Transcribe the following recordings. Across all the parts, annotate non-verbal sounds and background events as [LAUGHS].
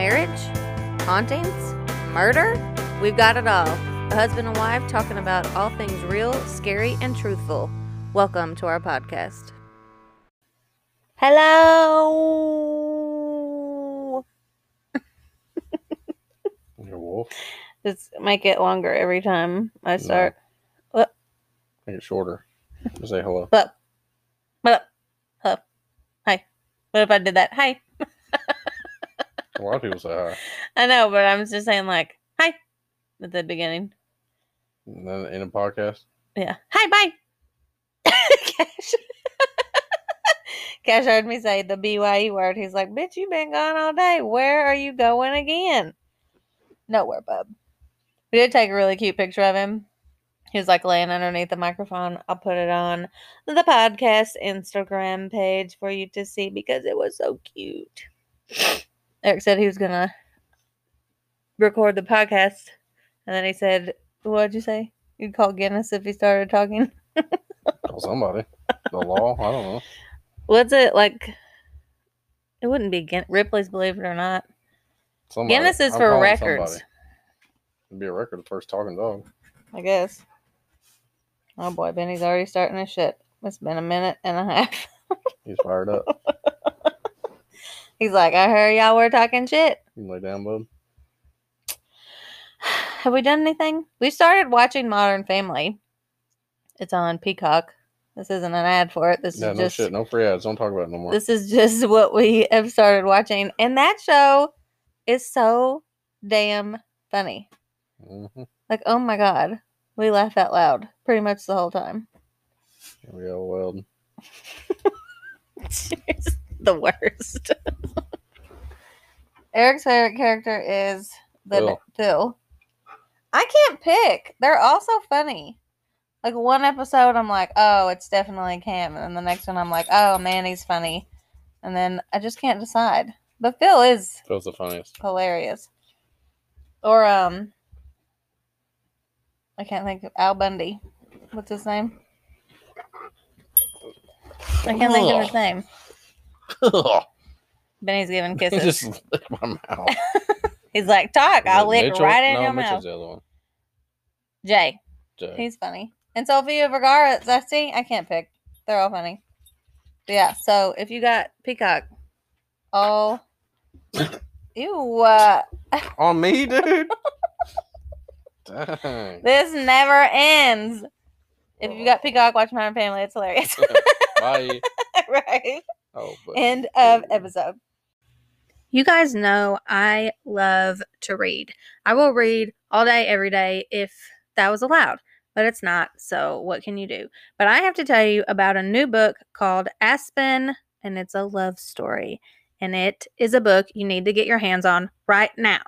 marriage, hauntings, murder. We've got it all. A husband and wife talking about all things real, scary, and truthful. Welcome to our podcast. Hello. You're a wolf. Just make it longer every time I start. Make it shorter. Just say hello. What? What? Hello. Hi. What if I did that? Hi. A lot of people say hi. I know, but I'm just saying like hi at the beginning. And then in a podcast, Yeah. Hi, bye. [LAUGHS] Cash. [LAUGHS] Cash heard me say the BYE word. He's like, bitch, you've been gone all day. Where are you going again? Nowhere, bub. We did take a really cute picture of him. He was like laying underneath the microphone. I'll put it on the podcast Instagram page for you to see because it was so cute. Eric said he was going to record the podcast. And then he said, What'd you say? You'd call Guinness if he started talking. [LAUGHS] call somebody. The law, I don't know. What's it like? It wouldn't be Guin- Ripley's, believe it or not. Somebody. Guinness is I'm for records, somebody. It'd be a record, the first talking dog. I guess. Oh boy, Benny's already starting his shit. It's been a minute and a half. He's fired up. [LAUGHS] He's like, I heard y'all were talking shit. You lay down, bub. [SIGHS] Have we done anything? We started watching Modern Family. It's on Peacock. This isn't an ad for it. This is no just shit. No free ads. Don't talk about it no more. This is just [LAUGHS] what we have started watching. And that show is so damn funny. hmm Like, oh my God. We laugh out loud pretty much the whole time. We got well. it's the worst. [LAUGHS] Eric's favorite character is the Phil. Phil. I can't pick. They're all so funny. Like one episode, I'm like, oh, it's definitely Cam, and then the next one, I'm like, oh man, he's funny, and then I just can't decide. But Phil is Phil's the funniest. hilarious. Or um, I can't think of Al Bundy. What's his name? I can't think of his name. [LAUGHS] Benny's giving He kisses. just licked my mouth. [LAUGHS] He's like, talk, I'll lick Mitchell? right in no, your Mitchell's mouth. the other one. Jay, Jay. he's funny. And Sofia Vergara, Zesty, I can't pick. They're all funny. But yeah, so if you got Peacock, all. [COUGHS] Ew. Uh, [LAUGHS] On me, dude. Dang. this never ends. If you got Peacock, watch Modern Family. It's hilarious. Bye. right. Oh, but End of episode. You guys know I love to read. I will read all day, every day if that was allowed, but it's not. So, what can you do? But I have to tell you about a new book called Aspen, and it's a love story. And it is a book you need to get your hands on right now.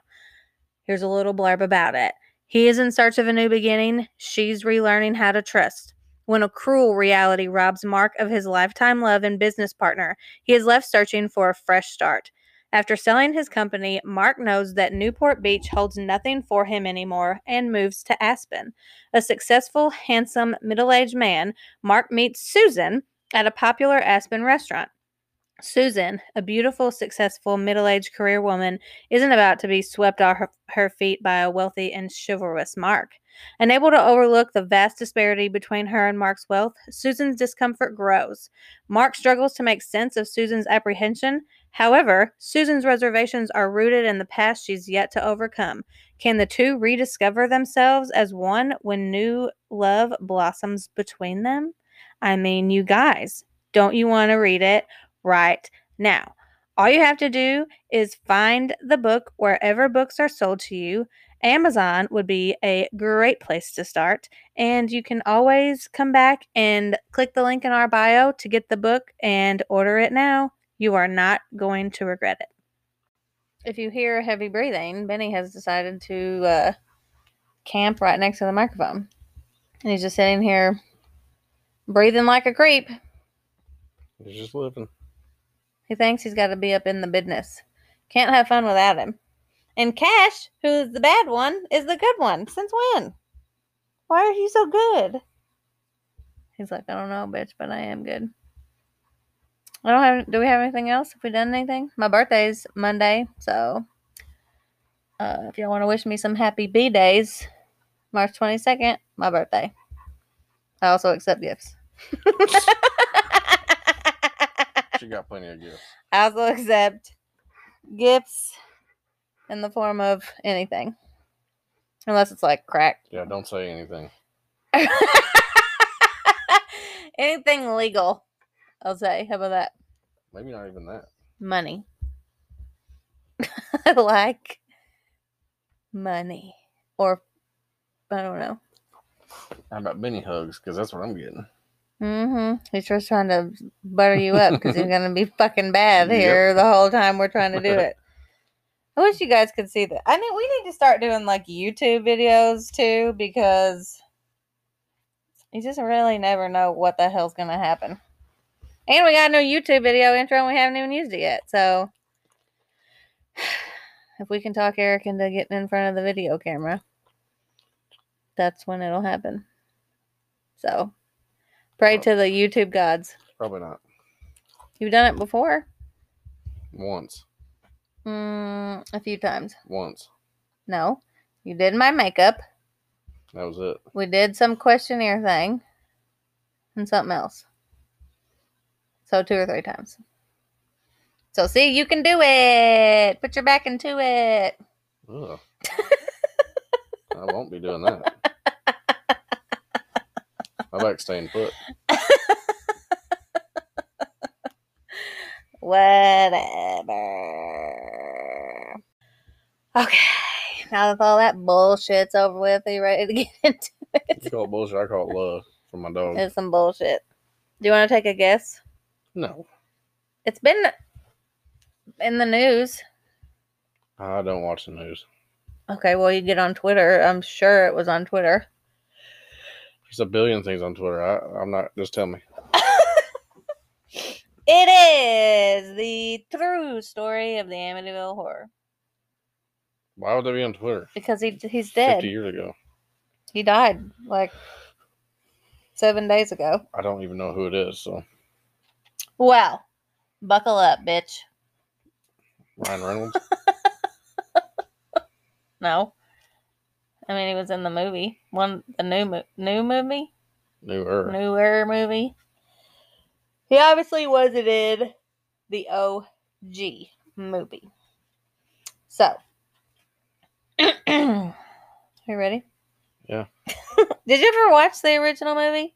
Here's a little blurb about it. He is in search of a new beginning. She's relearning how to trust. When a cruel reality robs Mark of his lifetime love and business partner, he is left searching for a fresh start. After selling his company, Mark knows that Newport Beach holds nothing for him anymore and moves to Aspen. A successful, handsome, middle aged man, Mark meets Susan at a popular Aspen restaurant. Susan, a beautiful, successful, middle aged career woman, isn't about to be swept off her, her feet by a wealthy and chivalrous Mark. Unable to overlook the vast disparity between her and Mark's wealth, Susan's discomfort grows. Mark struggles to make sense of Susan's apprehension. However, Susan's reservations are rooted in the past she's yet to overcome. Can the two rediscover themselves as one when new love blossoms between them? I mean, you guys, don't you want to read it right now? All you have to do is find the book wherever books are sold to you. Amazon would be a great place to start. And you can always come back and click the link in our bio to get the book and order it now. You are not going to regret it. If you hear heavy breathing, Benny has decided to uh, camp right next to the microphone. And he's just sitting here breathing like a creep. He's just living. He thinks he's got to be up in the business. Can't have fun without him. And Cash, who's the bad one, is the good one. Since when? Why are you so good? He's like, I don't know, bitch, but I am good. I don't have. Do we have anything else? Have we done anything? My birthday's Monday, so Uh, if y'all want to wish me some happy B days, March 22nd, my birthday. I also accept gifts. [LAUGHS] She got plenty of gifts. I will accept gifts in the form of anything. Unless it's like crack. Yeah, don't say anything. [LAUGHS] anything legal, I'll say. How about that? Maybe not even that. Money. [LAUGHS] I like money. Or, I don't know. How about Benny hugs? Because that's what I'm getting. Mm-hmm. He's just trying to butter you up because he's gonna be fucking bad [LAUGHS] Yep. here the whole time we're trying to do it. I wish you guys could see that. I mean, we need to start doing like YouTube videos too because you just really never know what the hell's gonna happen. And we got no YouTube video intro and we haven't even used it yet. So [SIGHS] if we can talk Eric into getting in front of the video camera, that's when it'll happen. So pray to the YouTube gods. Probably not. You've done it before? Once. Mm, a few times. Once. No. You did my makeup. That was it. We did some questionnaire thing. And something else. So two or three times. So see, you can do it. Put your back into it. [LAUGHS] I won't be doing that. [LAUGHS] I like staying put. [LAUGHS] Whatever. Okay. Now that all that bullshit's over with, are you ready to [LAUGHS] get into it? You call it bullshit. I call it love for my dog. It's some bullshit. Do you want to take a guess? No, It's been in the news. I don't watch the news. Okay, well, you get on Twitter. I'm sure it was on Twitter. There's a billion things on Twitter. I, I'm not. Just tell me. [LAUGHS] It is the true story of the Amityville Horror Why would they be on Twitter? because he he's dead. Fifty years ago. He died like seven days ago. I don't even know who it is. So Well, buckle up, bitch. Ryan Reynolds. [LAUGHS] No, I mean he was in the movie one the new mo- new movie Newer. newer movie. He obviously wasn't in the OG movie. So, [CLEARS THROAT] are you ready? Yeah. [LAUGHS] Did you ever watch the original movie?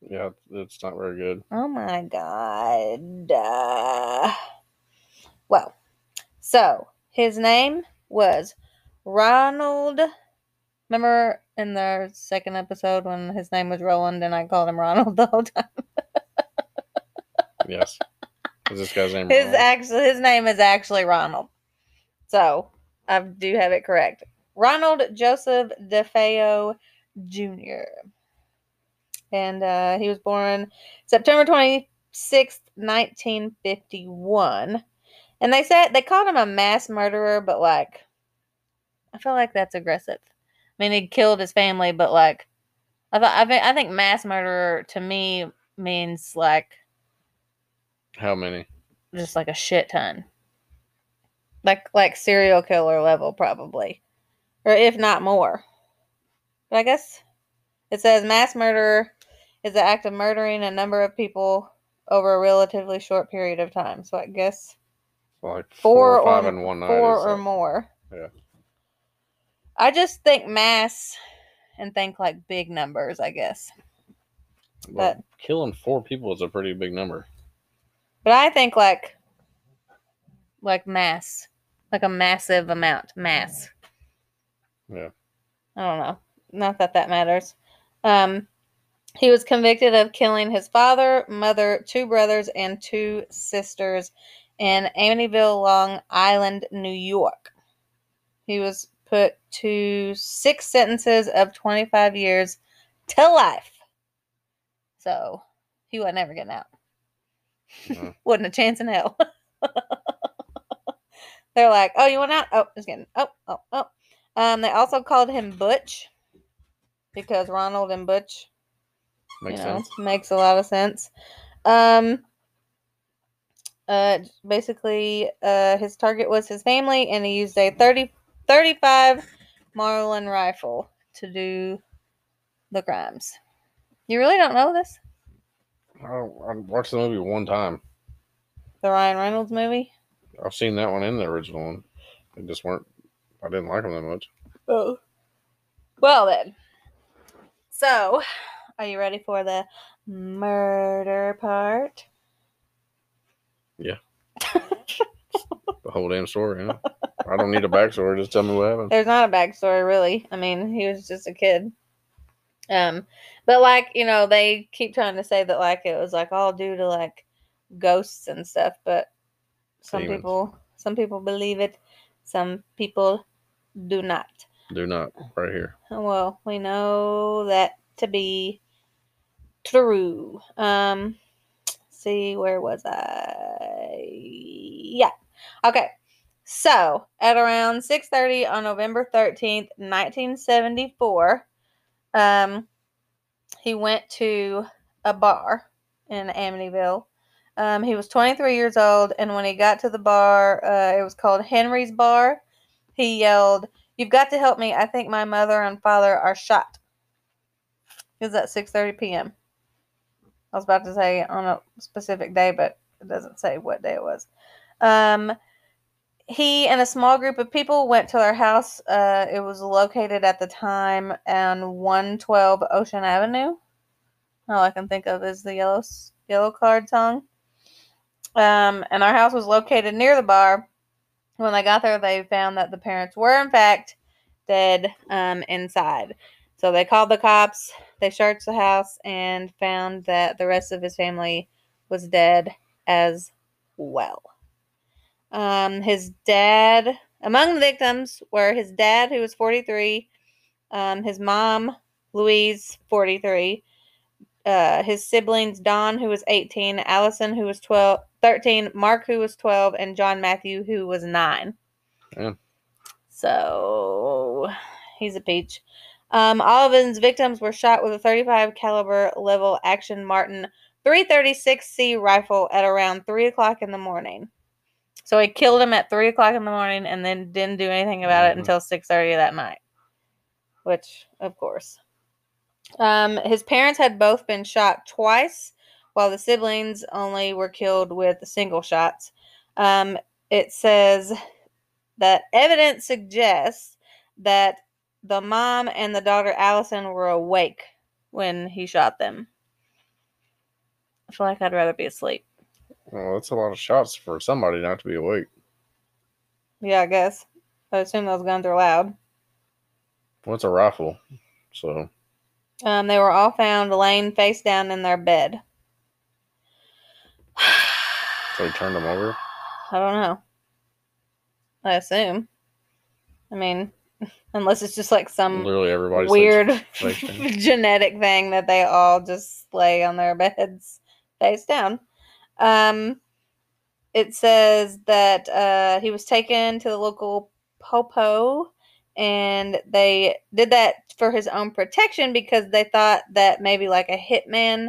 Yeah, it's not very good. Oh my god. Uh, well, so his name was Ronald. Remember in the second episode when his name was Roland and I called him Ronald the whole time? [LAUGHS] Yes. Is this guy's name? His Ronald? actually his name is actually Ronald. So I do have it correct. Ronald Joseph DeFeo Jr. And uh, he was born September 26th, 1951. And they said they called him a mass murderer, but like I feel like that's aggressive. I mean, he killed his family, but like I thought I think I think mass murderer to me means like How many? just like a shit ton. Like like serial killer level probably. Or if not more. But I guess it says mass murderer is the act of murdering a number of people over a relatively short period of time. So I guess Like four, four, or five or in one night. four or more. Yeah. I just think mass and think like big numbers, I guess. But killing four people is a pretty big number. But I think like like mass. Like a massive amount. Mass. Yeah. I don't know. Not that that matters. Um, he was convicted of killing his father, mother, two brothers, and two sisters in Amityville, Long Island, New York. He was put to six sentences of 25 years to life. So he wasn't ever getting out. No. [LAUGHS] Wasn't a chance in hell. [LAUGHS] They're like, oh, you want out? Oh, just kidding. Oh, oh, oh. Um, they also called him Butch because Ronald and Butch, Makes you know, sense. makes a lot of sense. Um, uh, basically, uh, his target was his family, and he used a 30, 35 Marlin rifle to do the crimes. You really don't know this? I, I watched the movie one time. The Ryan Reynolds movie? I've seen that one and the original one. They just weren't. I didn't like them that much. Oh. Well then. So, are you ready for the murder part? Yeah. [LAUGHS] The whole damn story. Huh? I don't need a backstory. Just tell me what happened. There's not a backstory really. I mean, he was just a kid. Um, but like you know, they keep trying to say that like it was like all due to like ghosts and stuff, but some Demons. people some people believe it, some people do not. Do not. Right here. Well, we know that to be true. Um, see, where was I? Yeah. Okay. So, at around 6:30 on November 13th, 1974, um, he went to a bar in Amityville. Um, he was 23 years old, and when he got to the bar, uh, it was called Henry's Bar. He yelled, "You've got to help me! I think my mother and father are shot." It was at 6:30 p.m. I was about to say on a specific day, but it doesn't say what day it was. Um, he and a small group of people went to their house. Uh, it was located at the time on 112 Ocean Avenue. All I can think of is the yellow yellow card song. Um, and our house was located near the bar. When they got there, they found that the parents were in fact dead um, inside. So they called the cops. They searched the house and found that the rest of his family was dead as well. Um, his dad, among the victims, were his dad, who was 43, um, his mom, Louise, 43, uh, his siblings, Dawn, who was 18, Allison, who was 12, 13, Mark, who was 12, and John Matthew, who was 9. Yeah. So he's a peach. Um, all of his victims were shot with a 35 caliber lever action Marlin 336C rifle at around 3 o'clock in the morning. So he killed him at 3 o'clock in the morning and then didn't do anything about it Mhm. until 6.30 that night. Which, of course. Um, his parents had both been shot twice, while the siblings only were killed with single shots. Um, it says that evidence suggests that the mom and the daughter Allison were awake when he shot them. I feel like I'd rather be asleep. Well, that's a lot of shots for somebody not to be awake. Yeah, I guess. I assume those guns are loud. What's a rifle? So Um, they were all found laying face down in their bed. [SIGHS] so he turned them over. I don't know. I assume. I mean, [LAUGHS] unless it's just like some Literally everybody. weird [LAUGHS] [LAUGHS] genetic thing that they all just lay on their beds face down. Um, it says that uh, he was taken to the local popo and they did that for his own protection because they thought that maybe like a hitman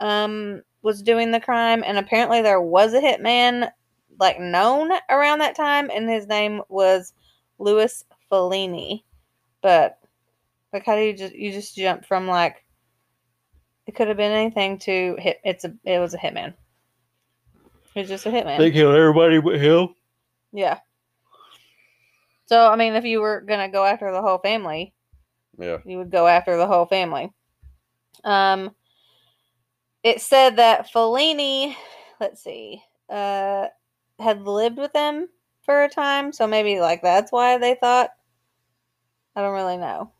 um, was doing the crime. And apparently there was a hitman like known around that time and his name was Louis Falini. But like how do you just you just jump from like it could have been anything to hit it's a it was a hitman it's just a hitman They killed everybody but him. yeah so i mean if you were gonna go after the whole family Yeah. you would go after the whole family. Um, it said that Falini, let's see, uh, had lived with them for a time, so maybe like that's why they thought. I don't really know.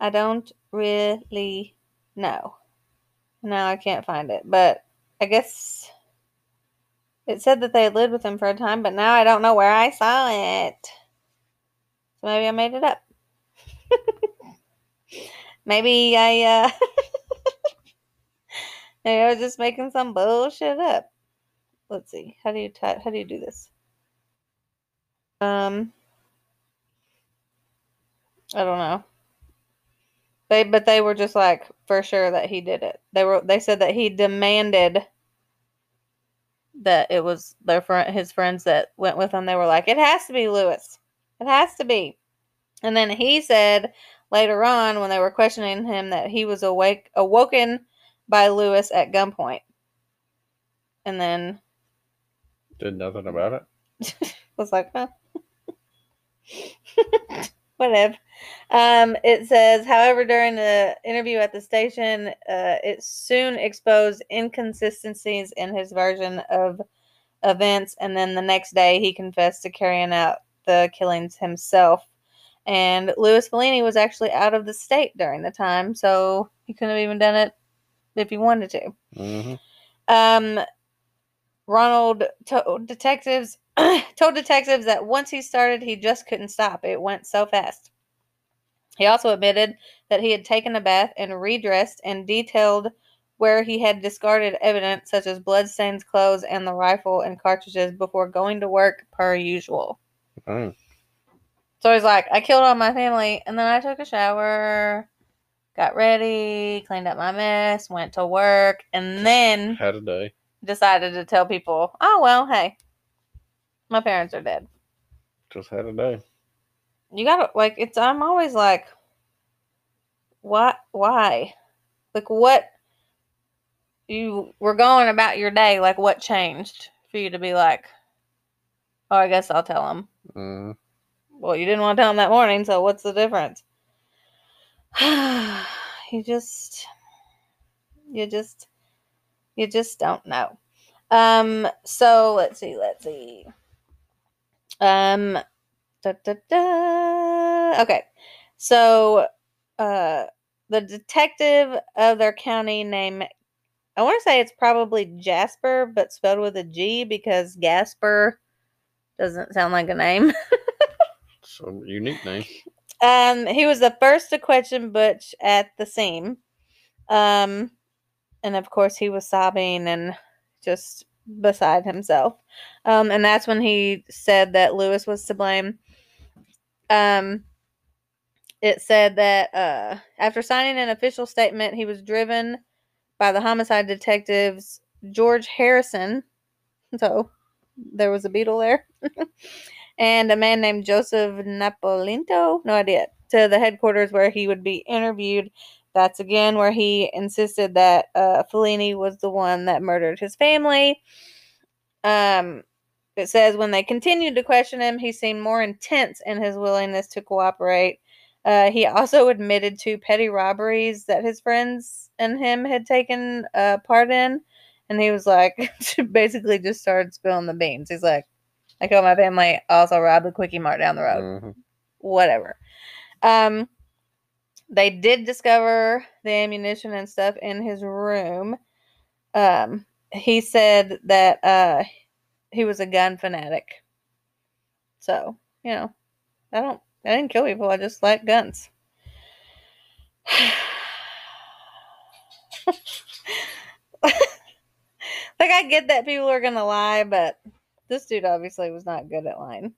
I don't really know. No, I can't find it, but I guess it said that they had lived with him for a time, but now I don't know where I saw it. So maybe I made it up. [LAUGHS] Maybe I uh [LAUGHS] maybe I was just making some bullshit up. Let's see. How do you type how do you do this? Um I don't know. They but they were just like for sure that he did it. They were they said that he demanded that it was their friend his friends that went with him. They were like, It has to be Lewis. It has to be. And then he said later on when they were questioning him that he was awake awoken by Lewis at gunpoint. And then Did nothing about it. [LAUGHS] was like, huh. [LAUGHS] Whatever. Um, it says, however, during the interview at the station, uh, it soon exposed inconsistencies in his version of events, and then the next day he confessed to carrying out the killings himself. And Louis Falini was actually out of the state during the time, so he couldn't have even done it if he wanted to. hmm Um, Ronald told detectives [CLEARS THROAT] told detectives that once he started, he just couldn't stop. It went so fast. He also admitted that he had taken a bath and redressed and detailed where he had discarded evidence such as bloodstains, clothes, and the rifle and cartridges before going to work per usual. Dang. So he's like, I killed all my family, and then I took a shower, got ready, cleaned up my mess, went to work, and then Had a day. decided to tell people, oh, well, hey, my parents are dead. Just had a day. You gotta, like, it's, I'm always like, what, why? Like, what, you were going about your day, like, what changed for you to be like, oh, I guess I'll tell them. Mm. Well, you didn't want to tell him that morning, so what's the difference? [SIGHS] you just, you just, you just don't know. Um. So let's see. Let's see. Um. Da, da, da. Okay. So, uh, the detective of their county named I want to say it's probably Jasper, but spelled with a G because Gasper doesn't sound like a name. [LAUGHS] Some unique name. Um, he was the first to question Butch at the scene. Um, and of course, he was sobbing and just beside himself. Um, and that's when he said that Lewis was to blame. Um, it said that uh, after signing an official statement, he was driven by the homicide detectives George Harrison. [LAUGHS] So there was a beetle there. [LAUGHS] and a man named Joseph Napolinto, no idea, to the headquarters where he would be interviewed. That's again where he insisted that uh, Falini was the one that murdered his family. Um, it says when they continued to question him, he seemed more intense in his willingness to cooperate. Uh, he also admitted to petty robberies that his friends and him had taken uh, part in. And he was like, [LAUGHS] basically just started spilling the beans. He's like, I killed my family, I also robbed the Quickie Mart down the road. Mhm. Whatever. Um, they did discover the ammunition and stuff in his room. Um, he said that uh, he was a gun fanatic. So, you know, I don't, I didn't kill people. I just like guns. [SIGHS] like I get that people are gonna lie, but this dude obviously was not good at lying.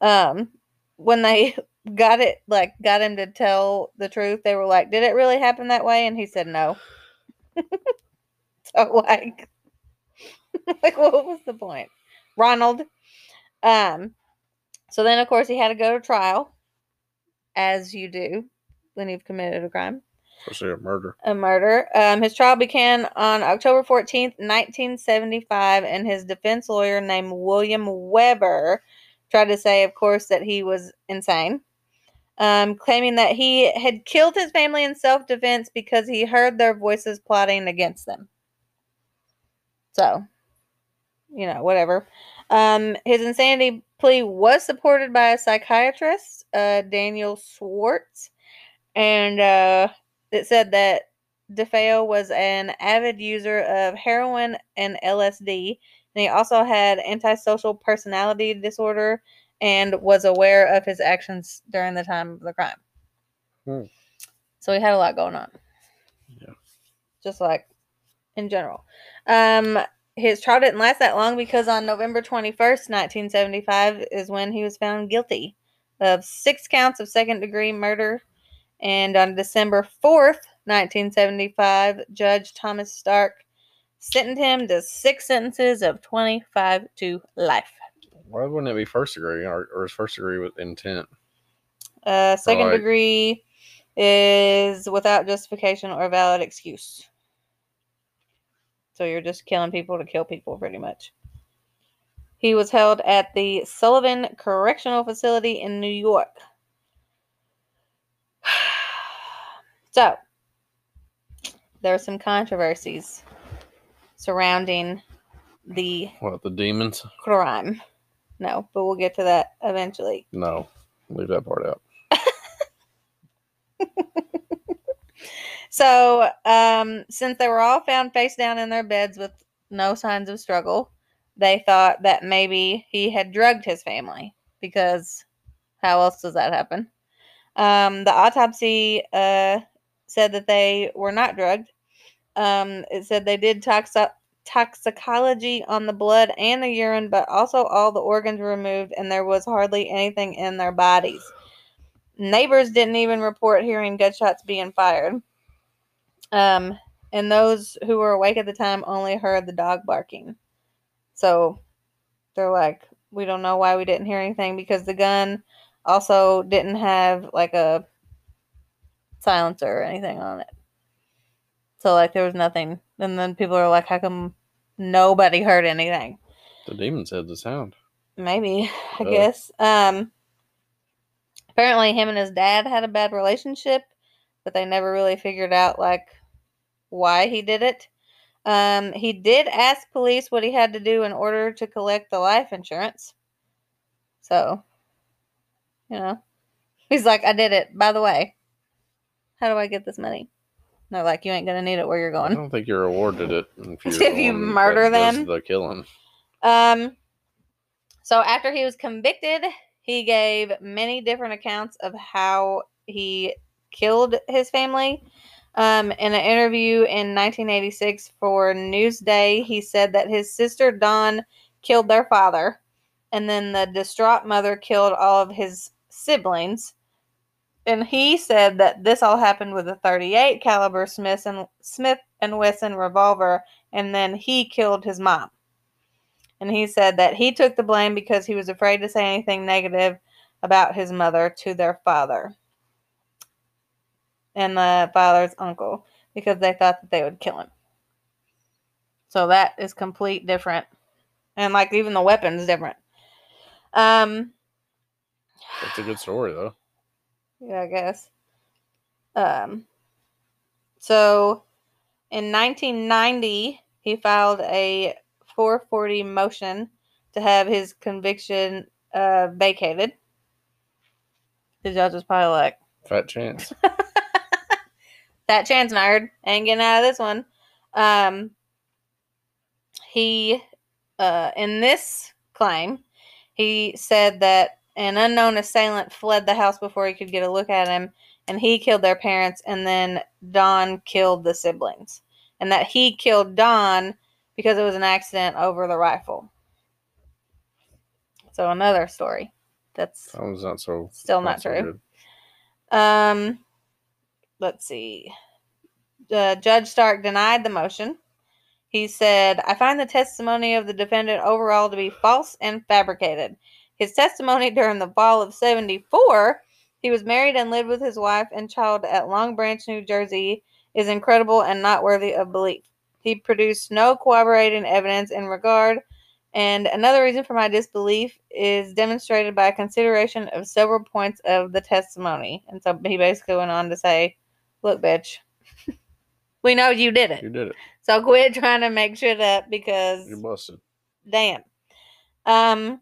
Um, when they [LAUGHS] got it, like got him to tell the truth, they were like, "Did it really happen that way?" And he said, "No." [LAUGHS] so like, [LAUGHS] like what was the point, Ronald? Um, so then of course he had to go to trial, as you do when you've committed a crime Especially a murder. a murder. Um, his trial began on October 14th, 1975, and his defense lawyer named William Weber tried to say, of course, that he was insane, um, claiming that he had killed his family in self defense because he heard their voices plotting against them. So, you know, whatever. Um, his insanity plea was supported by a psychiatrist, uh, Daniel Schwartz, and uh, it said that DeFeo was an avid user of heroin and LSD, and he also had antisocial personality disorder and was aware of his actions during the time of the crime. Hmm. So he had a lot going on. Yeah. Just like in general. Um, his trial didn't last that long because on November 21st, 1975, is when he was found guilty of six counts of second degree murder. And on December 4th, 1975, Judge Thomas Stark sentenced him to six sentences of 25 to life. Why wouldn't it be first degree or, or is first degree with intent? Uh, second Right. degree is without justification or valid excuse. So you're just killing people to kill people, pretty much. He was held at the Sullivan Correctional Facility in New York. [SIGHS] So, there are some controversies surrounding the What the demons? crime. No, but we'll get to that eventually. No, leave that part out. [LAUGHS] So, um, since they were all found face down in their beds with no signs of struggle, they thought that maybe he had drugged his family because how else does that happen? Um, the autopsy uh, said that they were not drugged. Um, it said they did toxo- toxicology on the blood and the urine, but also all the organs removed, and there was hardly anything in their bodies. Neighbors didn't even report hearing gunshots being fired. Um, and those who were awake at the time only heard the dog barking. So they're like, we don't know why we didn't hear anything because the gun also didn't have like a silencer or anything on it. So like there was nothing. And then people are like, how come nobody heard anything? The demons had the sound. Maybe, I Oh. guess. Um apparently him and his dad had a bad relationship, but they never really figured out like why he did it. Um he did ask police what he had to do in order to collect the life insurance. So, you know, he's like, I did it. By the way, how do I get this money? They're like, you ain't gonna need it where you're going. I don't think you're awarded it if, [LAUGHS] If you murder them. The killing. Um, so after he was convicted, he gave many different accounts of how he killed his family. Um, in an interview in 1986 for Newsday, he said that his sister Dawn killed their father, and then the distraught mother killed all of his siblings. And he said that this all happened with a 38 caliber Smith and Smith and Wesson revolver, and then he killed his mom. And he said that he took the blame because he was afraid to say anything negative about his mother to their father and the father's uncle because they thought that they would kill him. So that is complete different. And like even the weapons different. Um That's a good story though. Yeah, I guess. Um, so in 1990, he filed a 440 motion to have his conviction uh, vacated. The judge was probably like, Fat chance. [LAUGHS] that chance nerd ain't getting out of this one. Um, he, uh, in this claim, he said that an unknown assailant fled the house before he could get a look at him, and he killed their parents, and then Dawn killed the siblings, and that he killed Dawn because it was an accident over the rifle. So another story. That's That was not so. Still not so true. Um, let's see. Uh, Judge Stark denied the motion. He said, I find the testimony of the defendant overall to be false and fabricated. His testimony during the fall of 74, he was married and lived with his wife and child at Long Branch, New Jersey, is incredible and not worthy of belief. He produced no corroborating evidence in regard, and another reason for my disbelief is demonstrated by a consideration of several points of the testimony. And so he basically went on to say, Look, bitch, [LAUGHS] we know you did it. You did it. So quit trying to make shit up because You busted. damn. Um,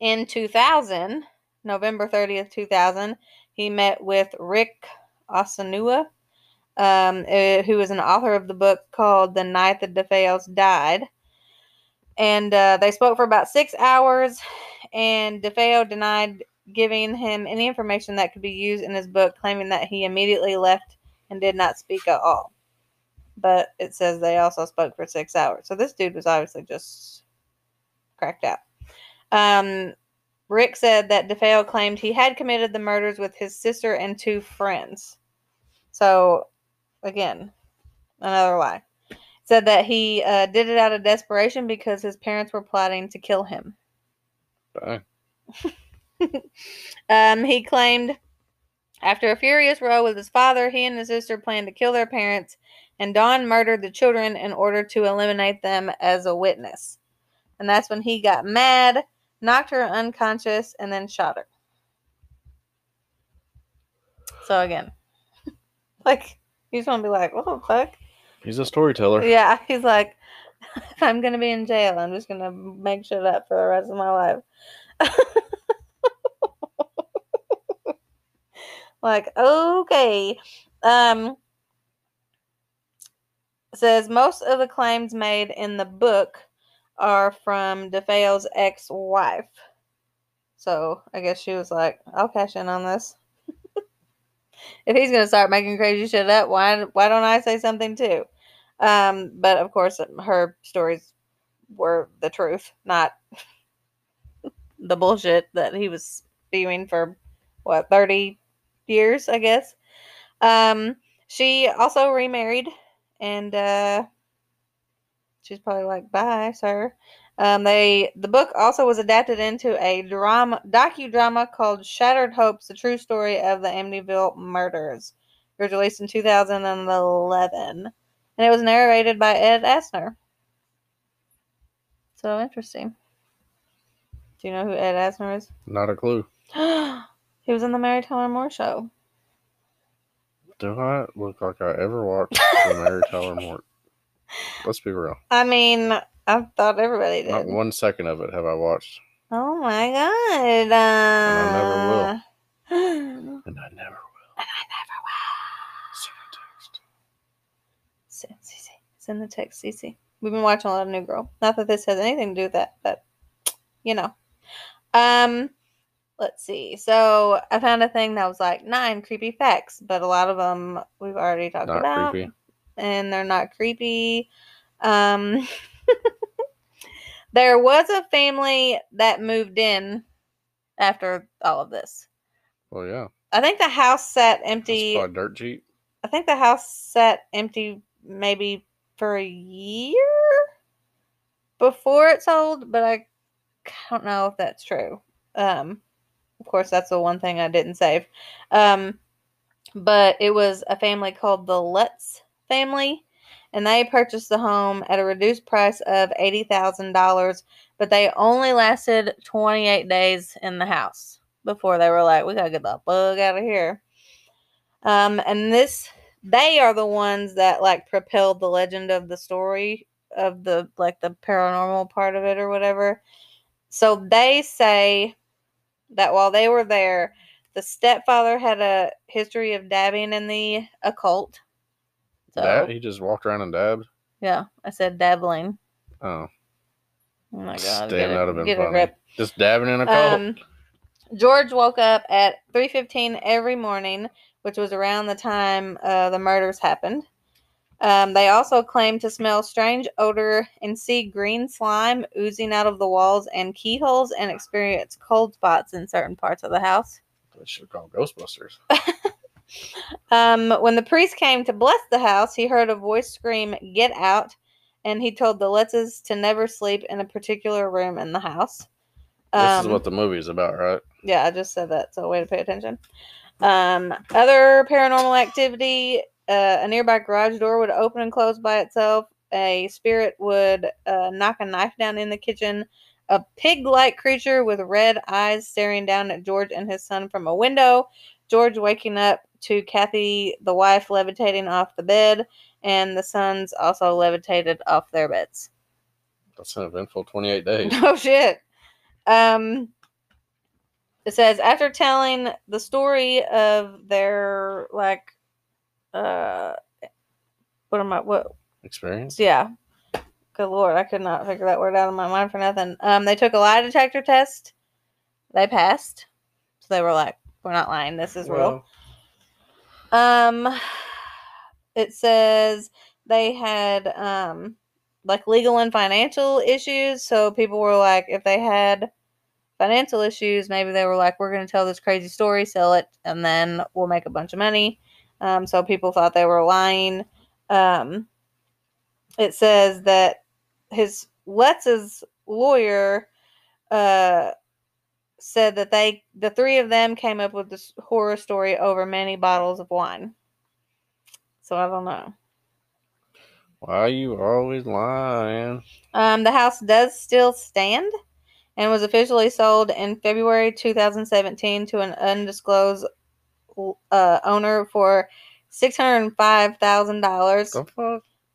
in 2000, November 30th, 2000, he met with Ric Osuna, um, uh, who is an author of the book called The Night the DeFeos Died. And uh, they spoke for about six hours, and DeFeo denied giving him any information that could be used in his book, claiming that he immediately left and did not speak at all. But it says they also spoke for six hours. So this dude was obviously just cracked out. Um, Rick said that DeFeo claimed he had committed the murders with his sister and two friends. So, again, another lie. Said that he uh, did it out of desperation because his parents were plotting to kill him. [LAUGHS] Um, he claimed after a furious row with his father, he and his sister planned to kill their parents, and Dawn murdered the children in order to eliminate them as a witness. And that's when he got mad, knocked her unconscious, and then shot her. So again, [LAUGHS] like he's gonna be like, "What the fuck?" He's a storyteller. Yeah, he's like, [LAUGHS] I'm gonna be in jail, I'm just gonna make shit up for the rest of my life. [LAUGHS] like, okay. Um says most of the claims made in the book are from DeFeo's ex-wife. So I guess she was like, I'll cash in on this. [LAUGHS] if he's gonna start making crazy shit up, why why don't I say something too? Um, but of course, her stories were the truth, not [LAUGHS] the bullshit that he was spewing for what thirty years, I guess. Um, she also remarried, and uh, she's probably like, "Bye, sir." Um, they the book also was adapted into a drama docudrama called Shattered Hopes: The True Story of the Amityville Murders. It was released in 2011 and it was narrated by Ed Asner. So interesting. Do you know who Ed Asner is? Not a clue. [GASPS] he was in the Mary Tyler Moore show. Do I look like I ever watched [LAUGHS] the Mary Tyler Moore? Let's be real. I mean, I thought everybody did. Not one second of it have I watched, Oh my god. Uh, I never will. [GASPS] and I never will. and I never will. Send a text. Send Cece. Send the text, Cece. We've been watching a lot of New Girl. Not that this has anything to do with that, but you know. Um, let's see. So I found a thing that was like nine creepy facts, but a lot of them we've already talked Not about, creepy. And they're not creepy. Um, [LAUGHS] there was a family that moved in after all of this. Well, yeah. I think the house sat empty. dirt cheap. I think the house sat empty maybe for a year before it sold, but I don't know if that's true. Um, of course, that's the one thing I didn't save. Um, but it was a family called the Lutz family, and they purchased the home at a reduced price of eighty thousand dollars. But they only lasted twenty eight days in the house before they were like, "We gotta get the bug out of here." Um, and this they are the ones that like propelled the legend of the story of the like the paranormal part of it or whatever. So they say that while they were there, the stepfather had a history of dabbing in the occult. So Dab? He just walked around and dabbed. yeah, I said dabbling. Oh, Oh my god, Damn, that'd have been get a funny. grip. just dabbing in a coat. Um, George woke up at 3:15 every morning, which was around the time uh, the murders happened. Um, they also claimed to smell strange odor and see green slime oozing out of the walls and keyholes, and experience cold spots in certain parts of the house. they should have called Ghostbusters. [LAUGHS] Um, when the priest came to bless the house, he heard a voice scream, Get out! And he told the Lutzes to never sleep in a particular room in the house. this is Um, what the movie's about, right? Yeah, I just said that, so way to pay attention. Um, other paranormal activity: uh, a nearby garage door would open and close by itself. A spirit would uh, knock a knife down in the kitchen. A pig-like creature with red eyes staring down at George and his son from a window. George waking up to Kathy, the wife, levitating off the bed, and the sons also levitated off their beds. That's an eventful 28 days. [LAUGHS] Oh shit. Um it says after telling the story of their like uh what am I what Experience? yeah. Good lord, I could not figure that word out of my mind for nothing. Um they took a lie detector test. They passed. So they were like, We're not lying, this is real. Um, it says they had um like legal and financial issues. So people were like, if they had financial issues, maybe they were like, we're going to tell this crazy story, sell it, and then we'll make a bunch of money. Um, so people thought they were lying. Um, it says that his Lutz's lawyer uh said that they, the three of them, came up with this horror story over many bottles of wine. So I don't know. Why are you always lying? Um, the house does still stand and was officially sold in February 2017 to an undisclosed uh, owner for six hundred five thousand dollars,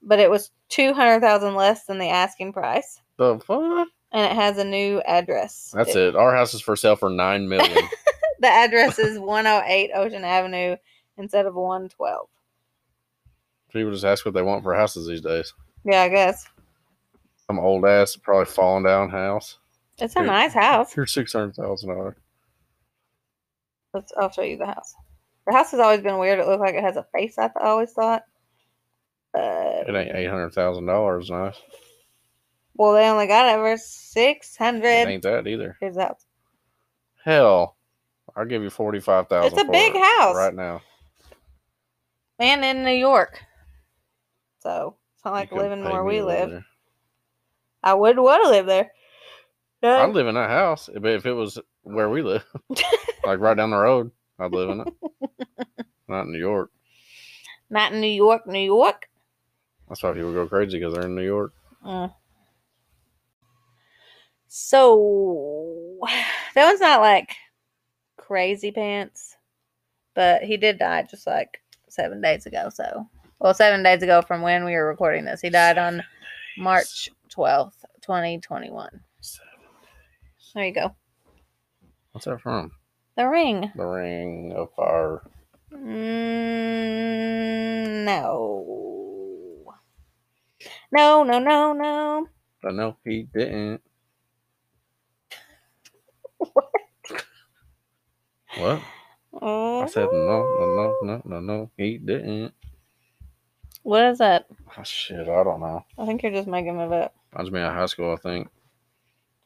but it was two hundred thousand less than the asking price, The fuck? And it has a new address. That's it. Our house is for sale for nine million. [LAUGHS] The address is 108 Ocean Avenue instead of 112. People just ask what they want for houses these days. Yeah, I guess Some old ass, probably falling down house. it's a Dude. nice house. Here's six hundred thousand dollars. Let's, I'll show you the house. The house has always been weird. It looked like it has a face. I th- always thought. Uh, It ain't eight hundred thousand dollars. Nice. Well, they only got it for six It ain't that either. Here's that. Hell, I'll give you forty five thousand. It's a big house. right now. And in New York, so it's not like living where we live. there. I would want to live there. I'd live in that house, but if it was where we live, [LAUGHS] like right down the road, I'd live in it. Not in New York. Not in New York, New York. That's why people go crazy because they're in New York. Mm. So [SIGHS] that one's not like crazy pants, but he did die just like seven days ago. So, well, seven days ago from when we were recording this, he died on March twelfth, twenty twenty one. There you go. What's that from? The ring. The Ring of Fire. Mm, no. No, no, no, no. But no, he didn't. What? Oh. I said no, no, no, no, no, no. He didn't. What is that? Oh, ah, shit, I don't know. I think you're just making it up. I just me in high school, I think.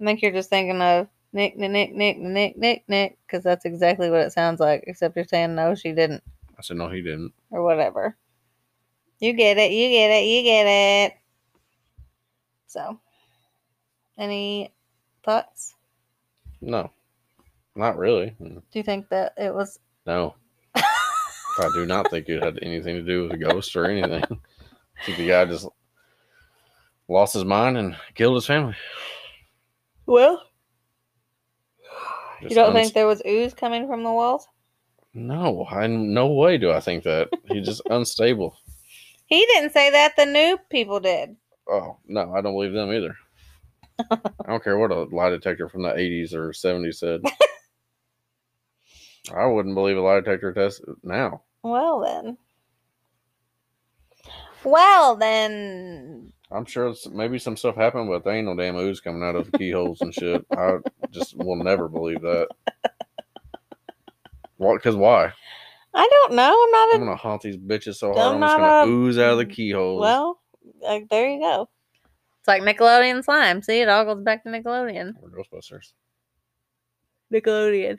I think you're just thinking of Nick, Nick, Nick, Nick, Nick, Nick, Nick, because that's exactly what it sounds like, except you're saying no, she didn't, I said no, he didn't. or whatever. You get it, you get it, you get it. So, any thoughts? No, not really. Mm, Do you think that it was No, [LAUGHS] I do not think it had anything to do with a ghost or anything. I think the guy just lost his mind and killed his family. well? Just You don't uns- think there was ooze coming from the walls? No, I no way do I think that. He's just [LAUGHS] unstable. He didn't say that. The new people did. Oh no, I don't believe them either. I don't care what a lie detector from the '80s or '70s said. [LAUGHS] I wouldn't believe a lie detector test now. Well then. Well then. I'm sure it's, maybe some stuff happened, but there ain't no damn ooze coming out of the keyholes and shit. I just will never believe that. What? Because why? I don't know. I'm not a I'm gonna haunt these bitches so hard. I'm I'm, just not gonna a- ooze out of the keyholes. Well, uh, there you go. It's like Nickelodeon slime. See, it all goes back to Nickelodeon. Or Ghostbusters. Nickelodeon.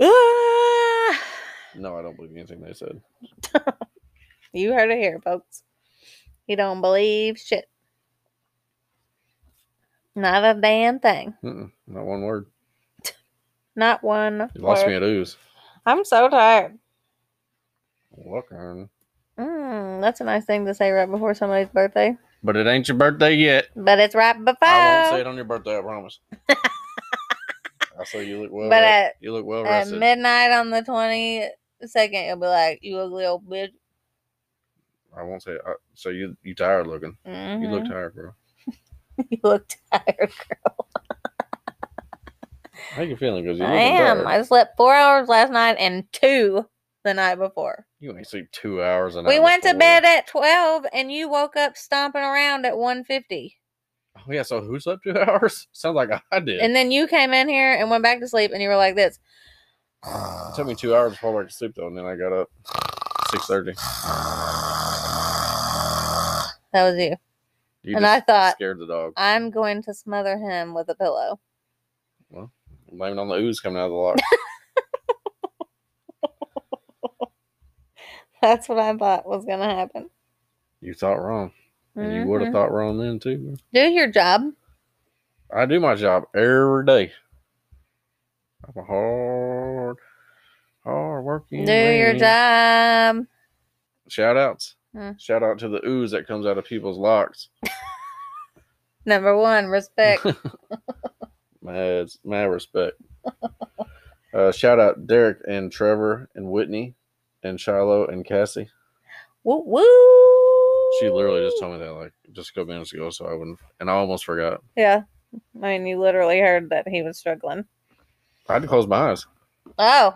Ah! [SIGHS] No, I don't believe anything they said. [LAUGHS] You heard it here, folks. You don't believe shit. Not a damn thing. Mm-mm, not one word. [LAUGHS] Not one. You lost me at ooze. I'm so tired. Look, Aaron. Mm, that's a nice thing to say right before somebody's birthday. But it ain't your birthday yet. But it's right before. I won't say it on your birthday. I promise. [LAUGHS] I say you look well. But at- you look well rested. At midnight on the 22nd, you'll be like, you ugly old bitch. I won't say. I, so you you tired looking? You look Mhm. tired, [LAUGHS] bro. You look tired. Girl. How you feeling? Because you I am. tired. I slept four hours last night and two the night before. You ain't sleep two hours. A night. We went to bed at 12 and you woke up stomping around at 1.50. Oh yeah. So who slept two hours? [LAUGHS] Sounds like I did. And then you came in here and went back to sleep and you were like this. it took me two hours before I went to sleep though, and then I got up six thirty. That was you. You And just I thought- scared the dog. I'm going to smother him with a pillow. Well, blame it on the ooze coming out of the lock. [LAUGHS] [LAUGHS] That's what I thought was going to happen. you thought wrong, and you would have thought wrong then too. Do your job. I do my job every day. I'm a hard, hard working. Do your job. Shout outs. Hmm. Shout out to the ooze that comes out of people's locks. [LAUGHS] Number one, respect. [LAUGHS] Mad, mad respect. [LAUGHS] uh, shout out Derek and Trevor and Whitney and Shiloh and Cassie. woo woo. She literally just told me that like just a couple minutes ago, so I wouldn't, and I almost forgot. Yeah. I mean, you literally heard that he was struggling. I had to close my eyes. Oh,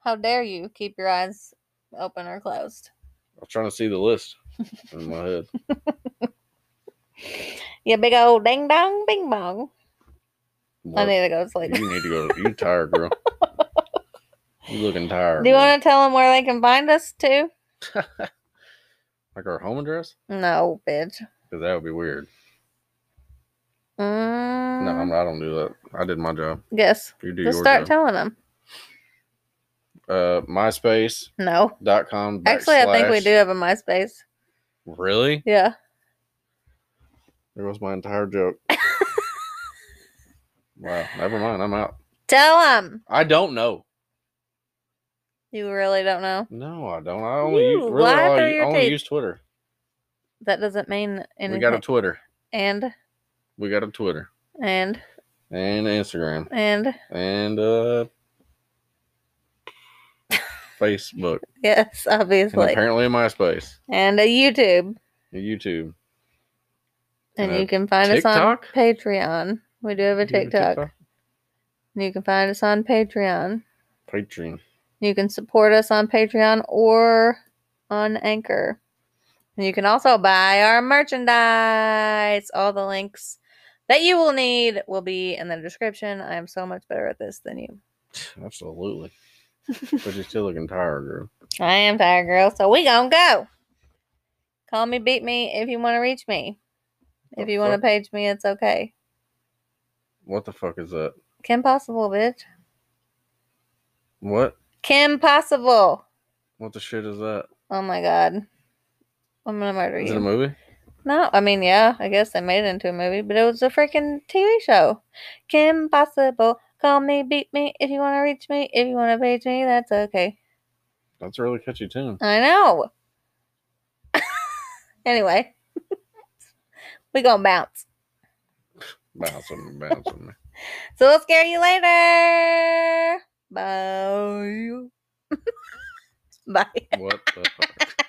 how dare you keep your eyes open or closed? I was trying to see the list in my head. [LAUGHS] You big old ding dong bing bong. I need to go to sleep. You need to go. You tired, girl? [LAUGHS] You looking tired? Do you want to tell them where they can find us too? [LAUGHS] like our home address? No, bitch. Because that would be weird. Mm, No, I'm, I don't do that. I did my job. Yes. You do Just your start job. telling them. uh, MySpace No. dot com. Actually, I think we do have a MySpace. Really? Yeah. There was my entire joke. [LAUGHS] wow. Never mind. I'm out. Tell them. I don't know. You really don't know. No, I don't. I only You use, really lie all, through I your only teeth. use Twitter. That doesn't mean anything. We got a Twitter. and We got a Twitter and and Instagram and and uh Facebook [LAUGHS] yes, and obviously, apparently a MySpace and a YouTube. and YouTube. And And you can find us on Patreon. We do have a you have TikTok. You can find us on Patreon. Patreon. You can support us on Patreon or on Anchor. And you can also buy our merchandise. All the links that you will need will be in the description. I am so much better at this than you. Absolutely. but you're still looking tired, girl. I am tired, girl. So we gonna go. Call me, beat me if you want to reach me. If you want to page me, it's okay. What the fuck is that? Kim Possible, bitch. What? Kim Possible. What the shit is that? Oh my god. I'm gonna murder Is you. it a movie? No, I mean, yeah, I guess they made it into a movie, but it was a freaking TV show. Kim Possible, call me, beat me if you want to reach me. If you want to page me, that's okay. That's a really catchy tune. I know. [LAUGHS] anyway, [LAUGHS] we gonna bounce. Bouncing, bouncing. [LAUGHS] So we'll scare you later. Bye. [LAUGHS] Bye. what the fuck?